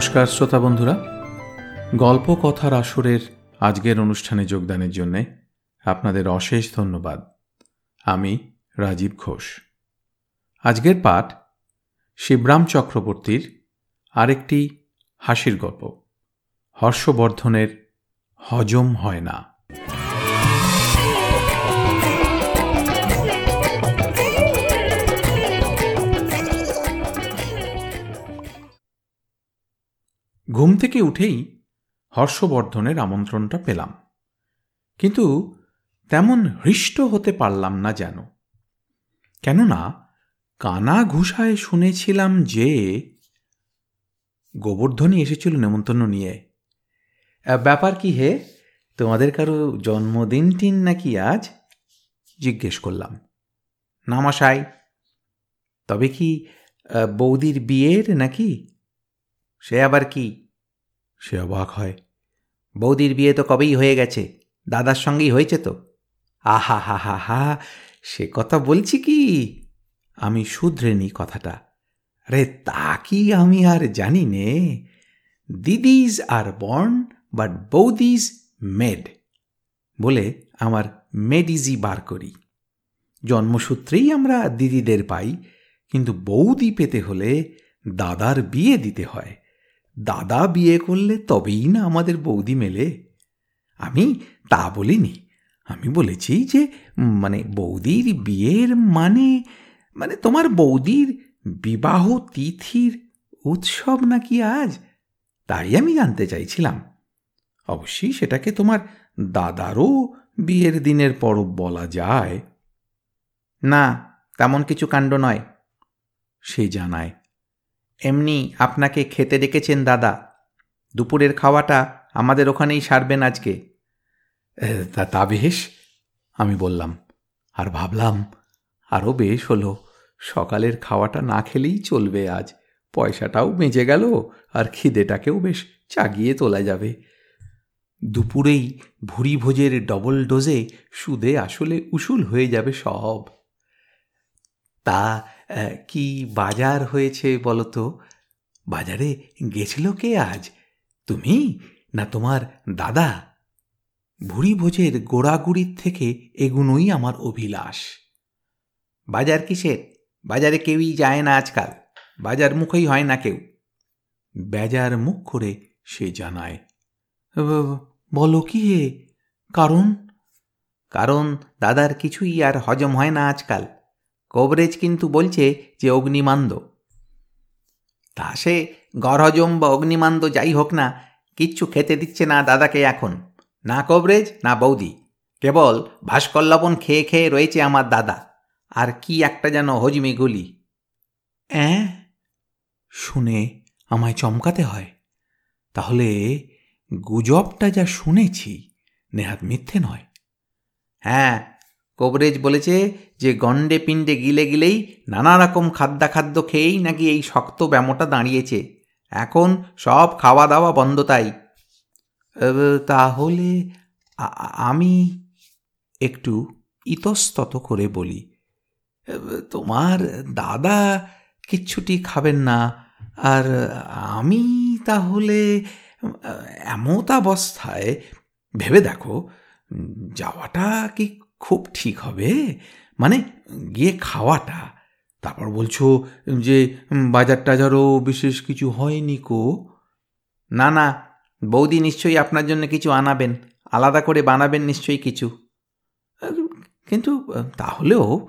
নমস্কার, শ্রোতা বন্ধুরা। গল্প কথার আসরের আজকের অনুষ্ঠানে যোগদানের জন্য আপনাদের অশেষ ধন্যবাদ। আমি রাজীব ঘোষ। আজকের পাঠ শিবরাম চক্রবর্তীর আরেকটি হাসির গল্প। হর্ষবর্ধনের হজম হয় না। ঘুম থেকে উঠেই হর্ষবর্ধনের আমন্ত্রণটা পেলাম। কিন্তু তেমন হৃষ্ট হতে পারলাম না যেন। কেননা কানা ঘুষায় শুনেছিলাম যে গোবর্ধনই এসেছিল নেমন্তন্ন নিয়ে। ব্যাপার কি হে? তোমাদের কারও জন্মদিন টিন নাকি আজ? জিজ্ঞেস করলাম। নামাশাই তবে কি বৌদির বিয়ের নাকি? সে আবার কি? সে অবাক হয়। বৌদির বিয়ে তো কবেই হয়ে গেছে? দাদার সঙ্গেই হয়েছে তো? আহা হা হা হা, সে কথা বলছি কি? আমি শুধরে নি কথাটা। রে তা কি আমি আর জানি নে? দিদিজ আর বর্ন বাট বৌদিজ মেড বলে আমার মেডিজি বার করি। জন্মসূত্রেই আমরা দিদিদের পাই, কিন্তু বৌদি পেতে হলে দাদার বিয়ে দিতে হয়। দাদা বিয়ে করলে তবেই না আমাদের বৌদি মেলে। আমি তা বলিনি। আমি বলেছি যে মানে বৌদির বিয়ের মানে মানে তোমার বৌদির বিবাহ তিথির উৎসব নাকি আজ? তাই আমি জানতে চাইছিলাম। অবশ্যই সেটাকে তোমার দাদারও বিয়ের দিনের পরব বলা যায়। না, তেমন কিছু কাণ্ড নয়, সে জানায়। এমনি আপনাকে খেতে ডেকেছেন দাদা। দুপুরের খাওয়াটা আমাদের ওখানেই সারবেন আজকে। তা বেশ, আমি বললাম। আর ভাবলাম, আরও বেশ হলো, সকালের খাওয়াটা না খেলেই চলবে আজ। পয়সাটাও বেঁচে গেল, আর খিদেটাকেও বেশ চাগিয়ে তোলা যাবে। দুপুরেই ভুরি ভোজের ডবল ডোজে সুদে আসলে উসুল হয়ে যাবে সব। তা কি বাজার হয়েছে বলো তো বাজারে গেছিল কে আজ? তুমি না তোমার দাদা? ভুড়ি ভোজের গোড়াগুড়ির থেকে এগুনোই আমার অভিলাষ। বাজার কিসের? বাজারে কেউই যায় না আজকাল। বাজার মুখই হয় না কেউ। বেজার মুখ করে সে জানায় বলো কি হে কারণ? কারণ দাদার কিছুই আর হজম হয় না আজকাল। কভারেজ কিন্তু বলছে যে অগ্নিমান্দ। তা সে গরহজম বা অগ্নিমান্দ যাই হোক না, কিচ্ছু খেতে দিচ্ছে না দাদাকে এখন। না কভারেজ না বৌদি। কেবল ভাস্কর লবণ খেয়ে খেয়ে রয়েছে আমার দাদা। আর কি একটা যেন হজমি গুলি। অ্যাঁ? শুনে আমায় চমকাতে হয়। তাহলে গুজবটা যা শুনেছি, নেহাত মিথ্যে নয়। হ্যাঁ কবরেজ বলেছে যে গন্ডে পিণ্ডে গিলে গিলেই নানা রকম খাদ্যাখাদ্য খেয়েই নাকি এই শক্ত ব্যামোটা দাঁড়িয়েছে। এখন সব খাওয়া দাওয়া বন্ধ তাই। তাহলে আমি একটু ইতস্তত করে বলি। তোমার দাদা কিচ্ছুটি খাবেন না। আর আমি তাহলে এমতাবস্থায় ভেবে দেখো, যাওয়াটা কি খুব ঠিক হবে? মানে গিয়ে খাওয়াটা। তারপর বলছো, যে বাজার টাজারও বিশেষ কিছু হয়নি কো? না না, বৌদি নিশ্চয়ই আপনার জন্য কিছু আনাবেন। আলাদা করে বানাবেন নিশ্চয়ই কিছু। কিন্তু তাহলেও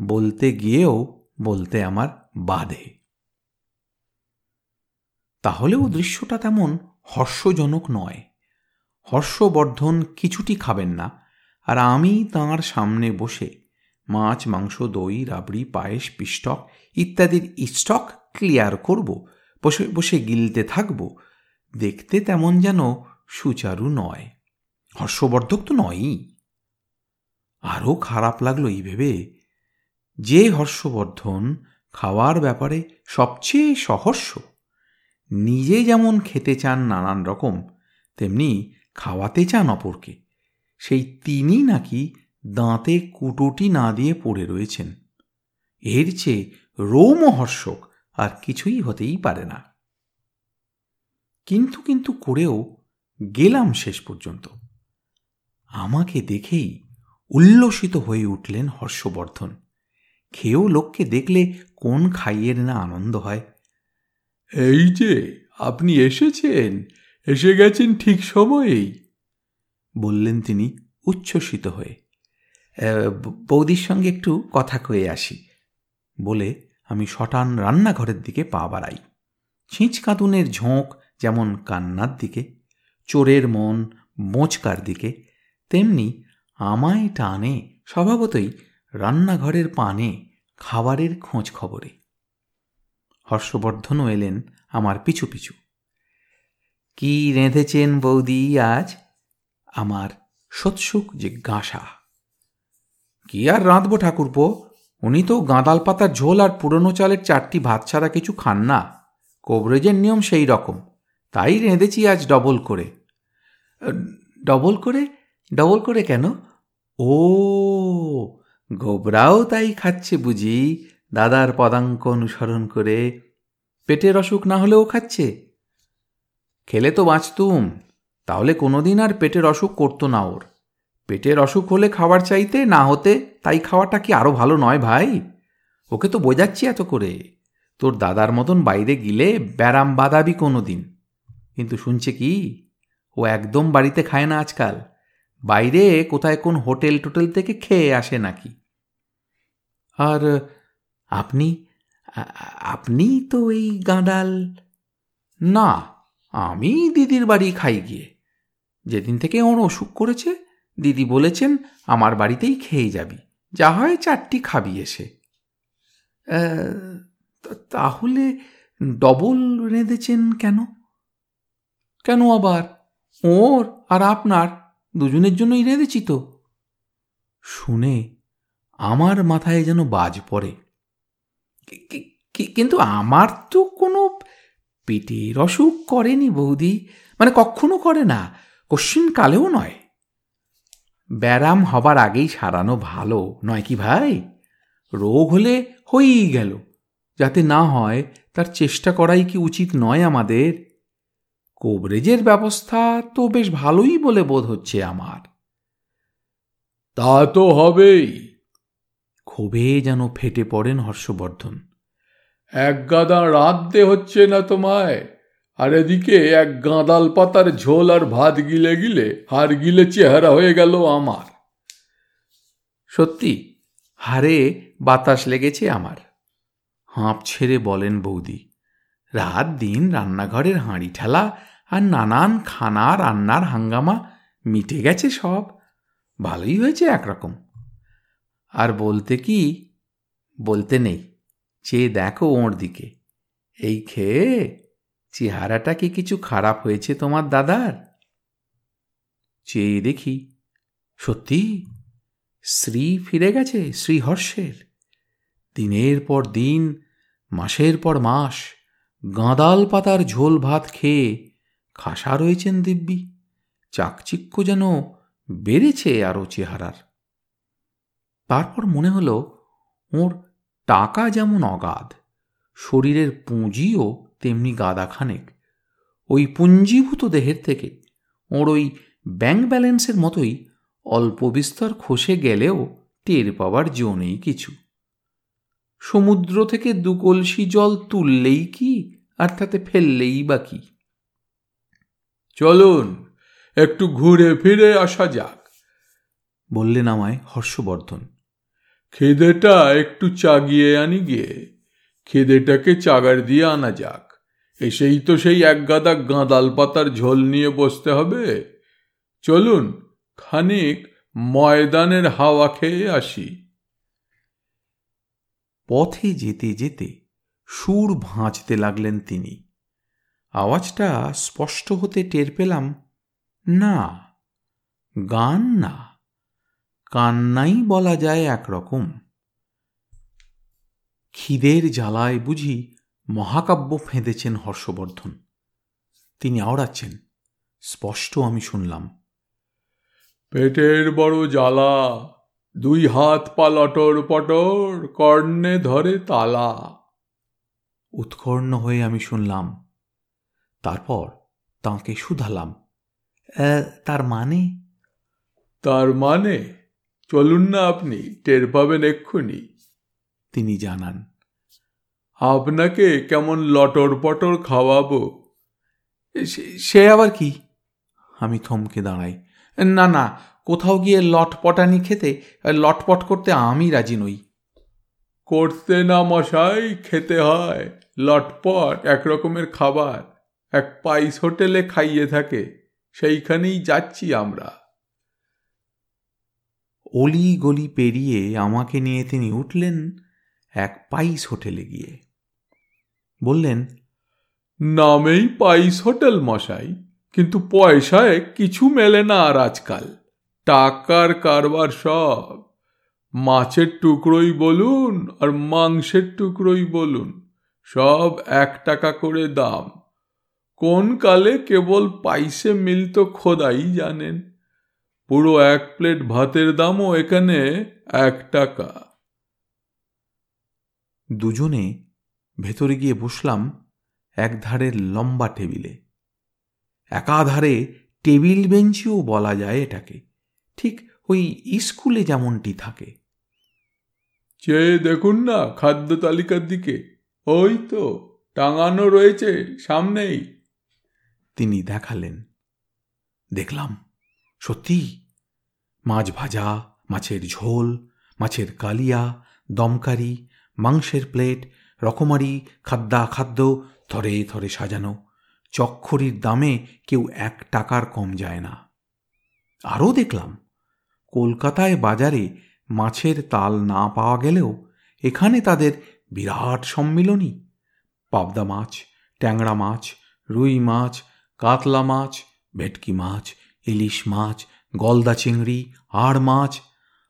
বলতে গিয়েও বলতে আমার বাধে। তাহলেও দৃশ্যটা তেমন হর্ষজনক নয়। হর্ষবর্ধন কিছুটি খাবেন না। আর আমি তাঁর সামনে বসে মাছ, মাংস, দই, রাবড়ি, পায়েস, পিষ্টক ইত্যাদির স্টক ক্লিয়ার করব, বসে বসে গিলতে থাকব। দেখতে তেমন যেন সুচারু নয়, হর্ষবর্ধক তো নয়ই। আরও খারাপ লাগল এই ভেবে যে হর্ষবর্ধন খাওয়ার ব্যাপারে সবচেয়ে সহস্য নিজে যেমন খেতে চান নানান রকম, তেমনি খাওয়াতে চান অপরকে। সেই তিনি নাকি দাঁতে কুটোটি না দিয়ে পড়ে রয়েছেন। এর চেয়ে রোমহর্ষক আর কিছুই হতেই পারে না। কিন্তু কিন্তু করেও গেলাম শেষ পর্যন্ত। আমাকে দেখেই উল্লসিত হয়ে উঠলেন হর্ষবর্ধন। খেয়েও লোককে দেখলে কোন খাইয়ের না আনন্দ হয়। এই যে, আপনি এসেছেন, এসে গেছেন ঠিক সময়েই। বললেন তিনি উচ্ছ্বসিত হয়ে। বৌদির সঙ্গে একটু কথা কয়ে আসি। বলে আমি শটান রান্নাঘরের দিকে পা বাড়াই। ছিঁচকাঁতুনের ঝোঁক যেমন কান্নার দিকে, চোরের মন মোচকার দিকে, তেমনি আমায় টানে স্বভাবতই রান্নাঘরের পানে খাবারের খোঁজ খবরে। হর্ষবর্ধনও এলেন আমার পিছু পিছু। কি রেঁধেছেন বৌদি আজ? আমার সৎসুক জিজ্ঞাসা কি আর রাঁধবো ঠাকুরপো? উনি তো গাঁদাল পাতার ঝোল আর পুরনো চালের চারটি ভাত ছাড়া কিছু খান না। কবরেজের নিয়ম সেই রকম। তাই রেঁধেছি আজ ডবল করে। ডবল করে? ডবল করে কেন? ও, গোবরাও তাই খাচ্ছে বুঝি। দাদার পদাঙ্ক অনুসরণ করে। পেটের অসুখ না হলেও খাচ্ছে। খেলে তো বাঁচতুম। তাহলে কোনোদিন আর পেটের অসুখ করতো না ওর। পেটের অসুখ হলে খাবার চাইতে না হতে তাই খাওয়াটা কি আরও ভালো নয় ভাই? ওকে তো বোঝাচ্ছি এত করে। তোর দাদার মতন বাইরে গিলে ব্যারাম বাদাবি কোনো দিন কিন্তু শুনছে কি? ও একদম বাড়িতে খায় না আজকাল। বাইরে কোথায় কোন হোটেল টোটেল থেকে খেয়ে আসে নাকি? আর আপনি আপনি তো এই গাঁদাল। না, আমি দিদির বাড়ি খাই গিয়ে। যেদিন থেকে ওর অসুখ করেছে, দিদি বলেছেন, আমার বাড়িতেই খেয়ে যাবি। যা হয় চারটি খাবি এসে। তাহলে ডবল রেঁধেছেন কেন? কেন আবার? ওর আর আপনার, দুজনের জন্যই রেঁধেছি তো। শুনে আমার মাথায় যেন বাজ পড়ে। কিন্তু আমার তো কোনো পেটের অসুখ করেনি বৌদি। মানে কখনো করে না। কশ্চিন কালেও নয়। ব্যারাম হবার আগেই সারানো ভালো, নয় কি ভাই? রোগ হলে হয়েই গেল। যাতে না হয়, তার চেষ্টা করাই কি উচিত নয় আমাদের? কোবরেজের ব্যবস্থা তো বেশ ভালোই বলে বোধ হচ্ছে আমার। তা তো হবেই। ক্ষোভে যেন ফেটে পড়েন হর্ষবর্ধন। এক গাদা রাঁধতে হচ্ছে না তোমায়। আর এদিকে এক গাঁদাল পাতার ঝোল আর ভাত গিলে গিলে হার গিলে চেহারা হয়ে গেল আমার। সত্যি হারে বাতাস লেগেছে আমার। হাঁপ ছেড়ে বলেন বৌদি, রাত দিন রান্নাঘরের হাঁড়ি ঠেলা আর নানান খানা রান্নার হাঙ্গামা মিটে গেছে সব। ভালোই হয়েছে একরকম। আর বলতে কি, বলতে নেই, চেয়ে দেখো ওর দিকে। এই খেয়ে চেহারাটা কি কিছু খারাপ হয়েছে তোমার দাদার? চেয়ে দেখি, সত্যি? শ্রী ফিরে গেছে শ্রীহর্ষের। দিনের পর দিন, মাসের পর মাস, গাঁদাল পাতার ঝোল ভাত খেয়ে খাসা রয়েছেন দিব্যি। চাকচিক্য যেন বেড়েছে আরও চেহারার। তারপর মনে হলো, ওর টাকা যেমন অগাধ, শরীরের পুঁজিও তেমনি গাদাখানেক ওই পুঞ্জীভূত দেহের থেকে ওর ওই ব্যাংক ব্যালেন্সের মতোই অল্প বিস্তর খসে গেলেও টের পাওয়ার জো নেই কিছু। সমুদ্র থেকে দু কলসি জল তুললেই কি, আর তাতে ফেললেই বা কি? চলুন, একটু ঘুরে ফিরে আসা যাক, বললেন আমায় হর্ষবর্ধন। খিদেটা একটু চাগিয়ে আনি গিয়ে, খিদেটাকে চাগার দিয়ে আনা যাক। এসেই তো সেই এক গাদা গাঁদাল পাতার ঝোল নিয়ে বসতে হবে। চলুন খানিক ময়দানের হাওয়া খেয়ে আসি। পথে যেতে যেতে সুর ভাঁজতে লাগলেন তিনি। আওয়াজটা স্পষ্ট হতে টের পেলাম, না, গান না, কান্নাই বলা যায় একরকম। খিদের জ্বালায় বুঝি মহাকাব্য ফেঁদেছেন হর্ষবর্ধন। তিনি আওড়াচ্ছেন স্পষ্ট আমি শুনলাম। পেটের বড় জ্বালা দুই হাত পা লটর পটর কর্ণে ধরে তালা। উৎকর্ণ হয়ে আমি শুনলাম। তারপর তাঁকে শুধালাম। তার মানে? তার মানে চলুন না আপনি টের পাবেন এক্ষুনি। তিনি জানান আপনাকে কেমন লটর পটর খাওয়াবো সে আবার কি? আমি থমকে দাঁড়াই। না না কোথাও গিয়ে লটপটানি খেতে লটপট করতে আমি রাজি নই। করতে না মশাই খেতে হয়। লটপট এক রকমের খাবার। এক পাইস হোটেলে খাইয়ে থাকে। সেইখানেই যাচ্ছি আমরা। অলি গলি পেরিয়ে আমাকে নিয়ে তিনি উঠলেন এক পাইস হোটেলে গিয়ে। বললেন নামেই পাইস হোটেল মশাই কিন্তু পয়সায় কিছু মেলে না আর আজকাল। টাকার কারবার সব। মাছের টুকরোই বলুন আর মাংসের টুকরোই বলুন সব এক টাকা করে দাম। কোন কালে কেবল পাইসে মিলত খোদাই জানেন। পুরো এক প্লেট ভাতের দামও এখানে এক টাকা। দুজনে ভেতরে গিয়ে বসলাম এক ধারের লম্বা টেবিলে। একাধারে টেবিল বেঞ্চিও বলা যায় এটাকে। ঠিক ওই স্কুলে যেমনটি থাকে। চেয়ে দেখুন না খাদ্য তালিকার দিকে। ওই তো টাঙানো রয়েছে সামনেই। তিনি দেখালেন। দেখলাম সত্যি মাছ ভাজা মাছের ঝোল মাছের কালিয়া দমকারি মাংসের প্লেট রকমারি খাদ্যা খাদ্য থরে থরে সাজানো। চক্ষরির দামে কেউ এক টাকার কম যায় না। আরও দেখলাম, কলকাতায় বাজারে মাছের তাল না পাওয়া গেলেও এখানে তাদের বিরাট সম্মিলনী। পাবদা মাছ, ট্যাংরা মাছ, রুই মাছ, কাতলা মাছ, ভেটকি মাছ, ইলিশ মাছ, গলদা চিংড়ি আর মাছ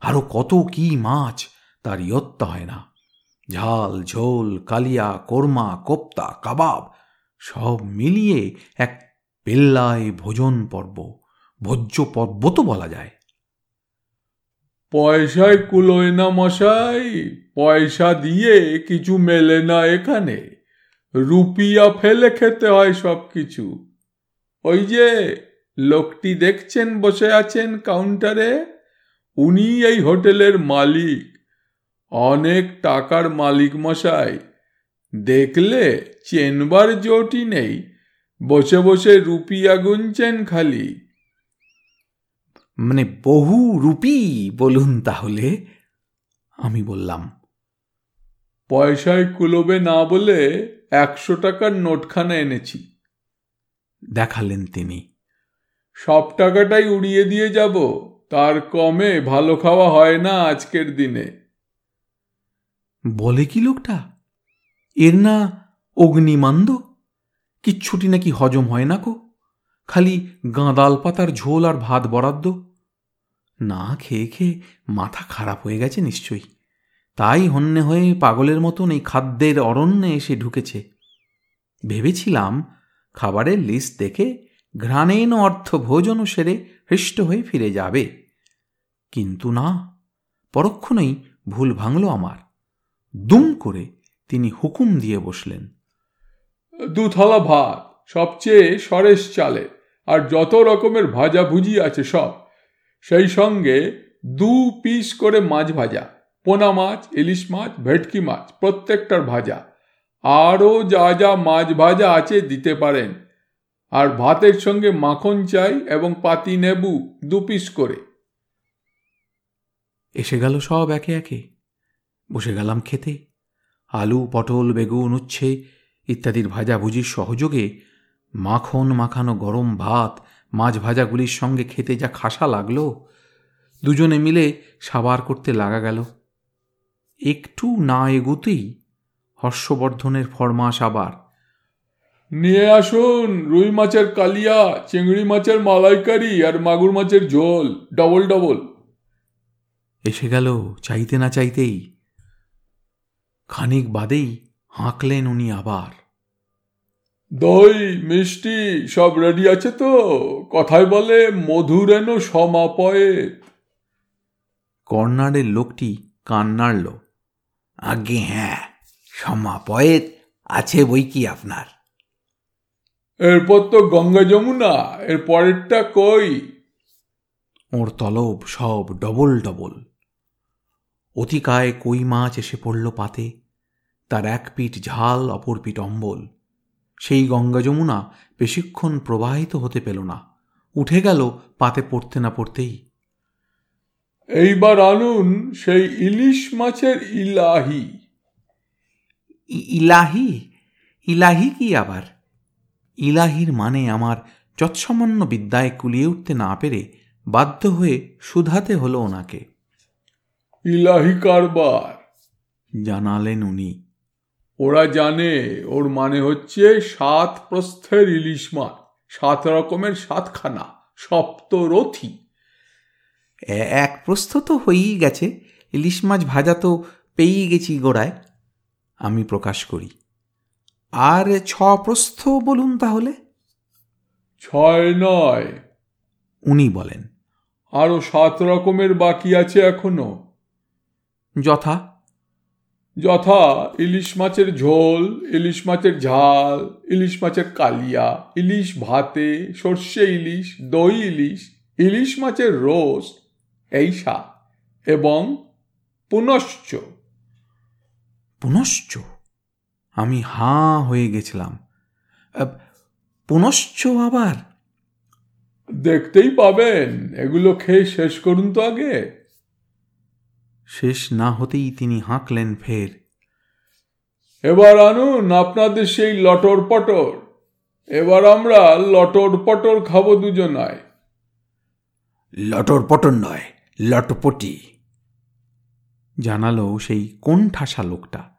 আরও কত কি মাছ তার ইয়ত্তা হয় না। ঝাল ঝোল, কালিয়া, কোরমা, কোপ্তা, কাবাব সব মিলিয়ে এক পেল্লায় ভোজন পর্ব, ভোজ্য পর্ব তো বলা যায়। পয়সায় কুলোয় না মশাই, পয়সা দিয়ে কিছু মেলে না এখানে। রুপিয়া ফেলে খেতে হয় সব কিছু ওই যে লোকটি দেখছেন, বসে আছেন কাউন্টারে উনি এই হোটেলের মালিক। অনেক টাকার মালিক মশাই। দেখলে চেনবার জোটি নেই বসে বসে রুপিয়া গুনছেন খালি। মানে বহু রুপি বলুন তাহলে? আমি বললাম। পয়সায় কুলোবে না বলে একশো টাকার নোটখানা এনেছি। দেখালেন তিনি। সব টাকাটাই উড়িয়ে দিয়ে যাব তার কমে ভালো খাওয়া হয় না আজকের দিনে। বলে কি লোকটা? এর না অগ্নিমান্দ? কিচ্ছুটি নাকি হজম হয় না কো? খালি গাঁদাল পাতার ঝোল আর ভাত বরাদ্দ? না খেয়ে খেয়ে মাথা খারাপ হয়ে গেছে নিশ্চয়ই। তাই হন্যে হয়ে পাগলের মতন এই খাদ্যের অরণ্যে এসে ঢুকেছে। ভেবেছিলাম খাবারের লিস্ট দেখে ঘ্রাণেন অর্থ ভোজনও সেরে হৃষ্ট হয়ে ফিরে যাবে। কিন্তু না, পরক্ষণেই ভুল ভাঙল আমার। দুম করে তিনি হুকুম দিয়ে বসলেন। দু থালা ভাত সবচেয়ে সরেশ চালে আর যত রকমের ভাজা ভুজি আছে সব। সেই সঙ্গে দু পিস করে মাছ ভাজা পোনা মাছ ইলিশ মাছ ভেটকি মাছ প্রত্যেকটার ভাজা। আরও যা যা মাছ ভাজা আছে দিতে পারেন। আর ভাতের সঙ্গে মাখন চাই এবং পাতি নেবু দু পিস করে। এসে গেল সব একে একে। বসে গেলাম খেতে। আলু পটল বেগুন উচ্ছে ইত্যাদির ভাজাভুজির সহযোগে মাখন মাখানো গরম ভাত মাছ ভাজাগুলির সঙ্গে খেতে যা খাসা লাগল দুজনে মিলে সাবার করতে লাগা গেল। একটু না এগুতেই হর্ষবর্ধনের ফরমাস আবার নিয়ে আসুন রুই মাছের কালিয়া চিংড়ি মাছের মালাইকারি আর মাগুর মাছের ঝোল ডবল ডবল। এসে গেল চাইতে না চাইতেই খানিক বাদেই হাঁকলেন উনি আবার। দই মিষ্টি সব রেডি আছে তো? কথায় বলে মধুরেন সমাপয়ে। কর্নারের লোকটি কান নাড়ল আগে হ্যাঁ সমাপয়েত আছে বই কি আপনার? এরপর তো গঙ্গা যমুনা এর পরেরটা কই? ওর তলব সব ডবল ডবল। অতিকায় কই মাছ এসে পড়ল পাতে? তার এক পিঠ ঝাল অপর পিঠ অম্বল। সেই গঙ্গা যমুনা বেশিক্ষণ প্রবাহিত হতে পেল না। উঠে গেল পাতে পড়তে না পড়তেই। এইবার আনুন সেই ইলিশ মাছের ইলাহি। ইলাহি? ইলাহি কি আবার? ইলাহির মানে আমার যৎসামান্য বিদ্যায় কুলিয়ে উঠতে না পেরে বাধ্য হয়ে শুধাতে হলো ওনাকে। ইলাহি কারবার। জানালেন উনি। ওরা জানে ওর মানে হচ্ছে সাত প্রস্থের ইলিশ মাছ সাত রকমের সাতখানা সপ্তরথি। এক প্রস্থ তো হয়েই গেছে ইলিশ মাছ ভাজা তো পেয়েই গেছি গোড়ায় আমি প্রকাশ করি। আর ছ প্রস্থ বলুন তাহলে? ছয় নয়। উনি বলেন। আরও সাত রকমের বাকি আছে এখনও। যথা। যথা ইলিশ মাছের ঝোল ইলিশ মাছের ঝাল ইলিশ মাছের কালিয়া ইলিশ ভাতে সর্ষে ইলিশ দই ইলিশ ইলিশ মাছের রোস্ট এই সাত এবং পুনশ্চ। পুনশ্চ? আমি হাঁ হয়ে গেছিলাম। পুনশ্চ আবার? দেখতেই পাবেন এগুলো খেয়ে শেষ করুন তো আগে। শেষ না হতেই তিনি হাঁকলেন ফের। এবার আনুন আপনাদের সেই লটর পটর। এবার আমরা লটর পটর খাব দুজনায়। লটর পটর নয় লটপটি। জানালো সেই কোন ঠাসা লোকটা।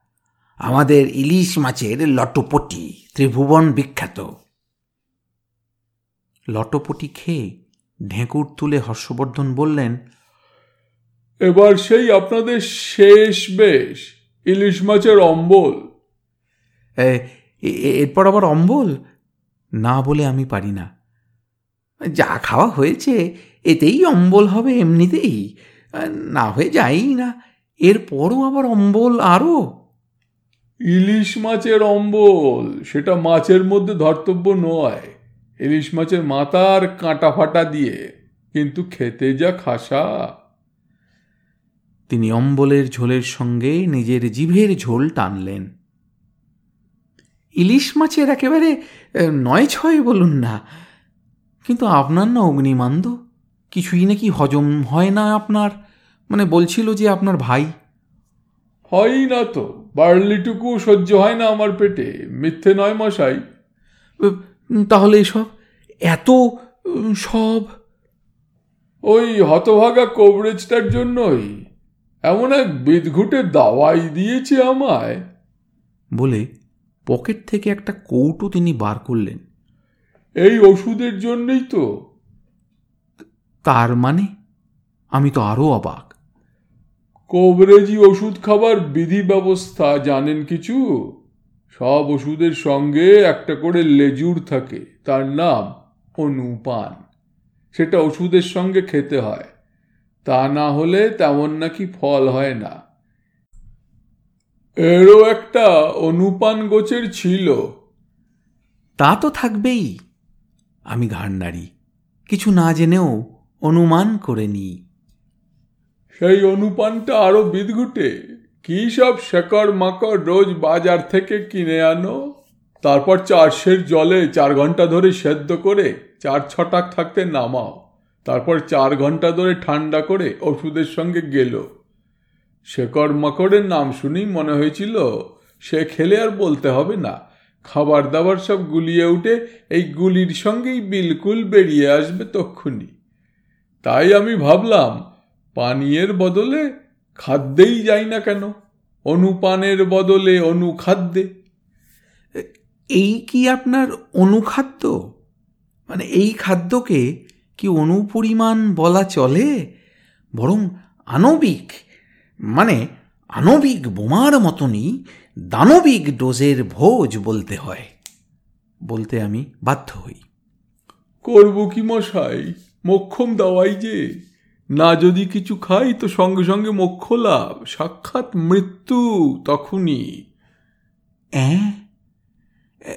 আমাদের ইলিশ মাছের লটপটি ত্রিভুবন বিখ্যাত। লটপটি খেয়ে ঢেঁকুর তুলে হর্ষবর্ধন বললেন এবার সেই আপনাদের শেষ বেশ ইলিশ মাছের অম্বল। "এ, এ- এ- এরপর আবার অম্বল? না বলে আমি পারি না। যা খাওয়া হয়েছে এতেই অম্বল হবে এমনিতেই। না হয়ে যাই না এরপরও আবার অম্বল আরও ইলিশ মাছের অম্বল সেটা মাছের মধ্যে ধর্তব্য নয়। ইলিশ মাছের মাথার কাঁটা ফাটা দিয়ে কিন্তু খেতে যা খাসা। তিনি অম্বলের ঝোলের সঙ্গে নিজের জিভের ঝোল টানলেন। ইলিশ মাছের একেবারে নয় ছয় বলুন না। কিন্তু আপনার না অগ্নিমান্দ? কিছুই নাকি হজম হয় না আপনার? মানে বলছিল যে আপনার ভাই। হয় না তো বার্লিটুকু সহ্য হয় না আমার পেটে মিথ্যে নয় মশাই। তাহলে এসব এত সব? ওই হতভাগা কভারেজটার জন্যই। এমন এক বিদঘুটে দাওয়াই দিয়েছে আমায়। বলে পকেট থেকে একটা কৌটো তিনি বার করলেন। এই ওষুধের জন্যই তো। তার মানে আমি তো আরও অবাক। কোভরেজি ওষুধ খাবার বিধি ব্যবস্থা জানেন কিছু? সব ওষুধের সঙ্গে একটা করে লেজুর থাকে। তার নাম অনুপান। সেটা ওষুধের সঙ্গে খেতে হয়। তা না হলে তেমন নাকি ফল হয় না। এরও একটা অনুপান গোচের ছিল। তা তো থাকবেই। আমি ঘাড় নাড়ি কিছু না জেনেও অনুমান করে নিই। সেই অনুপানটা আরও বিদঘুটে কি সব শেকড় মাকড় রোজ বাজার থেকে কিনে আনো? তারপর চারশের জলে চার ঘণ্টা ধরে সেদ্ধ করে চার ছটাক থাকতে নামাও। তারপর চার ঘণ্টা ধরে ঠান্ডা করে ওষুধের সঙ্গে গেল। শেকড় মাকড়ের নাম শুনেই মনে হয়েছিল, সে খেলে আর বলতে হবে না। খাবার দাবার সব গুলিয়ে উঠে এই গুলির সঙ্গেই বিলকুল বেরিয়ে আসবে তক্ষুনি। তাই আমি ভাবলাম, পানীয়ের বদলে খাদ্যেই যাই না কেন? অনুপানের বদলে অনুখাদ্যে। এই কি আপনার অনুখাদ্য? মানে এই খাদ্যকে কি অনুপরিমাণ বলা চলে? বরং আণবিক। মানে আণবিক বোমার মতনই দানবিক ডোজের ভোজ বলতে হয় বলতে আমি বাধ্য হই। করব কি মশাই? মক্ষম দাওয়াই যে। না যদি কিছু খাই তো সঙ্গে সঙ্গে মোক্ষ লাভ সাক্ষাৎ মৃত্যু তখনই।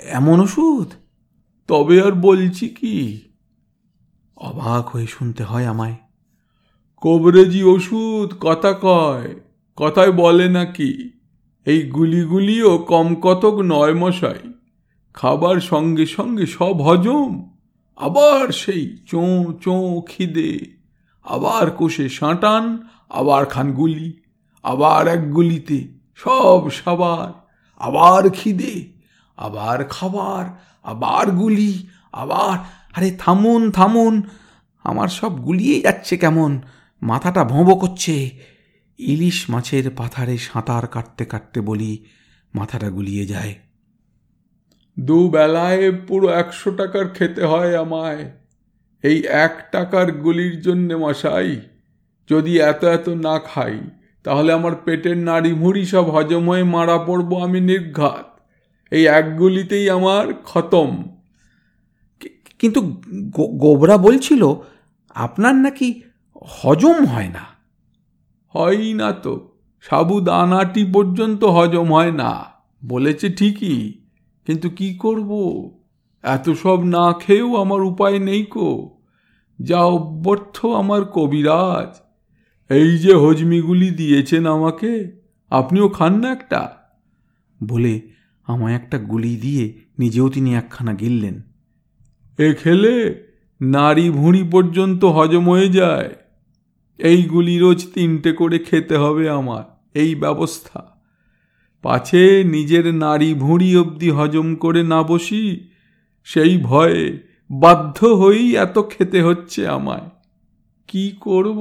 এমন ওষুধ? তবে আর বলছি কি অবাক হয়ে শুনতে হয় আমায়। কবরেজি ওষুধ, কথা কয়, কথায় বলে নাকি? এই গুলিগুলিও কম কতক নয় মশাই। খাবার সঙ্গে সঙ্গে সব হজম। আবার সেই চোঁ চোঁ খিদে। আবার কোষে সাঁটান, আবার খান গুলি। আবার এক গুলিতে সব সাবার। আবার খিদে, আবার খাবার, আবার গুলি, আবার আরে থামুন থামুন। আমার সব গুলিয়ে যাচ্ছে কেমন? মাথাটা ভোঁবো করছে। ইলিশ মাছের পাথারে সাঁতার কাটতে কাটতে বলি, মাথাটা গুলিয়ে যায়। দুবেলায় পুরো একশো টাকার খেতে হয় আমায়। এই এক টাকার গুলির জন্যে মশাই, যদি এত এত না খাই, তাহলে আমার পেটের নাড়ি ভুড়ি সব হজম হয়ে মারা পড়ব আমি নির্ঘাত। এই এক গুলিতেই আমার খতম। কিন্তু গোবরা বলছিল, আপনার নাকি হজম হয় না? হয় না তো, সাবুদানাটি পর্যন্ত হজম হয় না, বলেছে ঠিকই, কিন্তু কি করব? এত সব না খেয়েও আমার উপায় নেই কো। যা অব্যর্থ আমার কবিরাজ। এই যে হজমিগুলি দিয়েছেন আমাকে, আপনিও খান না একটা? বলে আমায় একটা গুলি দিয়ে নিজেও তিনি একখানা গিললেন। এ খেলে নারী ভুঁড়ি পর্যন্ত হজম হয়ে যায়। এইগুলি রোজ তিনটে করে খেতে হবে আমার, এই ব্যবস্থা। পাছে নিজের নারী ভুঁড়ি অবধি হজম করে না বসি, সেই ভয়ে বাধ্য হয়েই এত খেতে হচ্ছে আমায়। কি করব?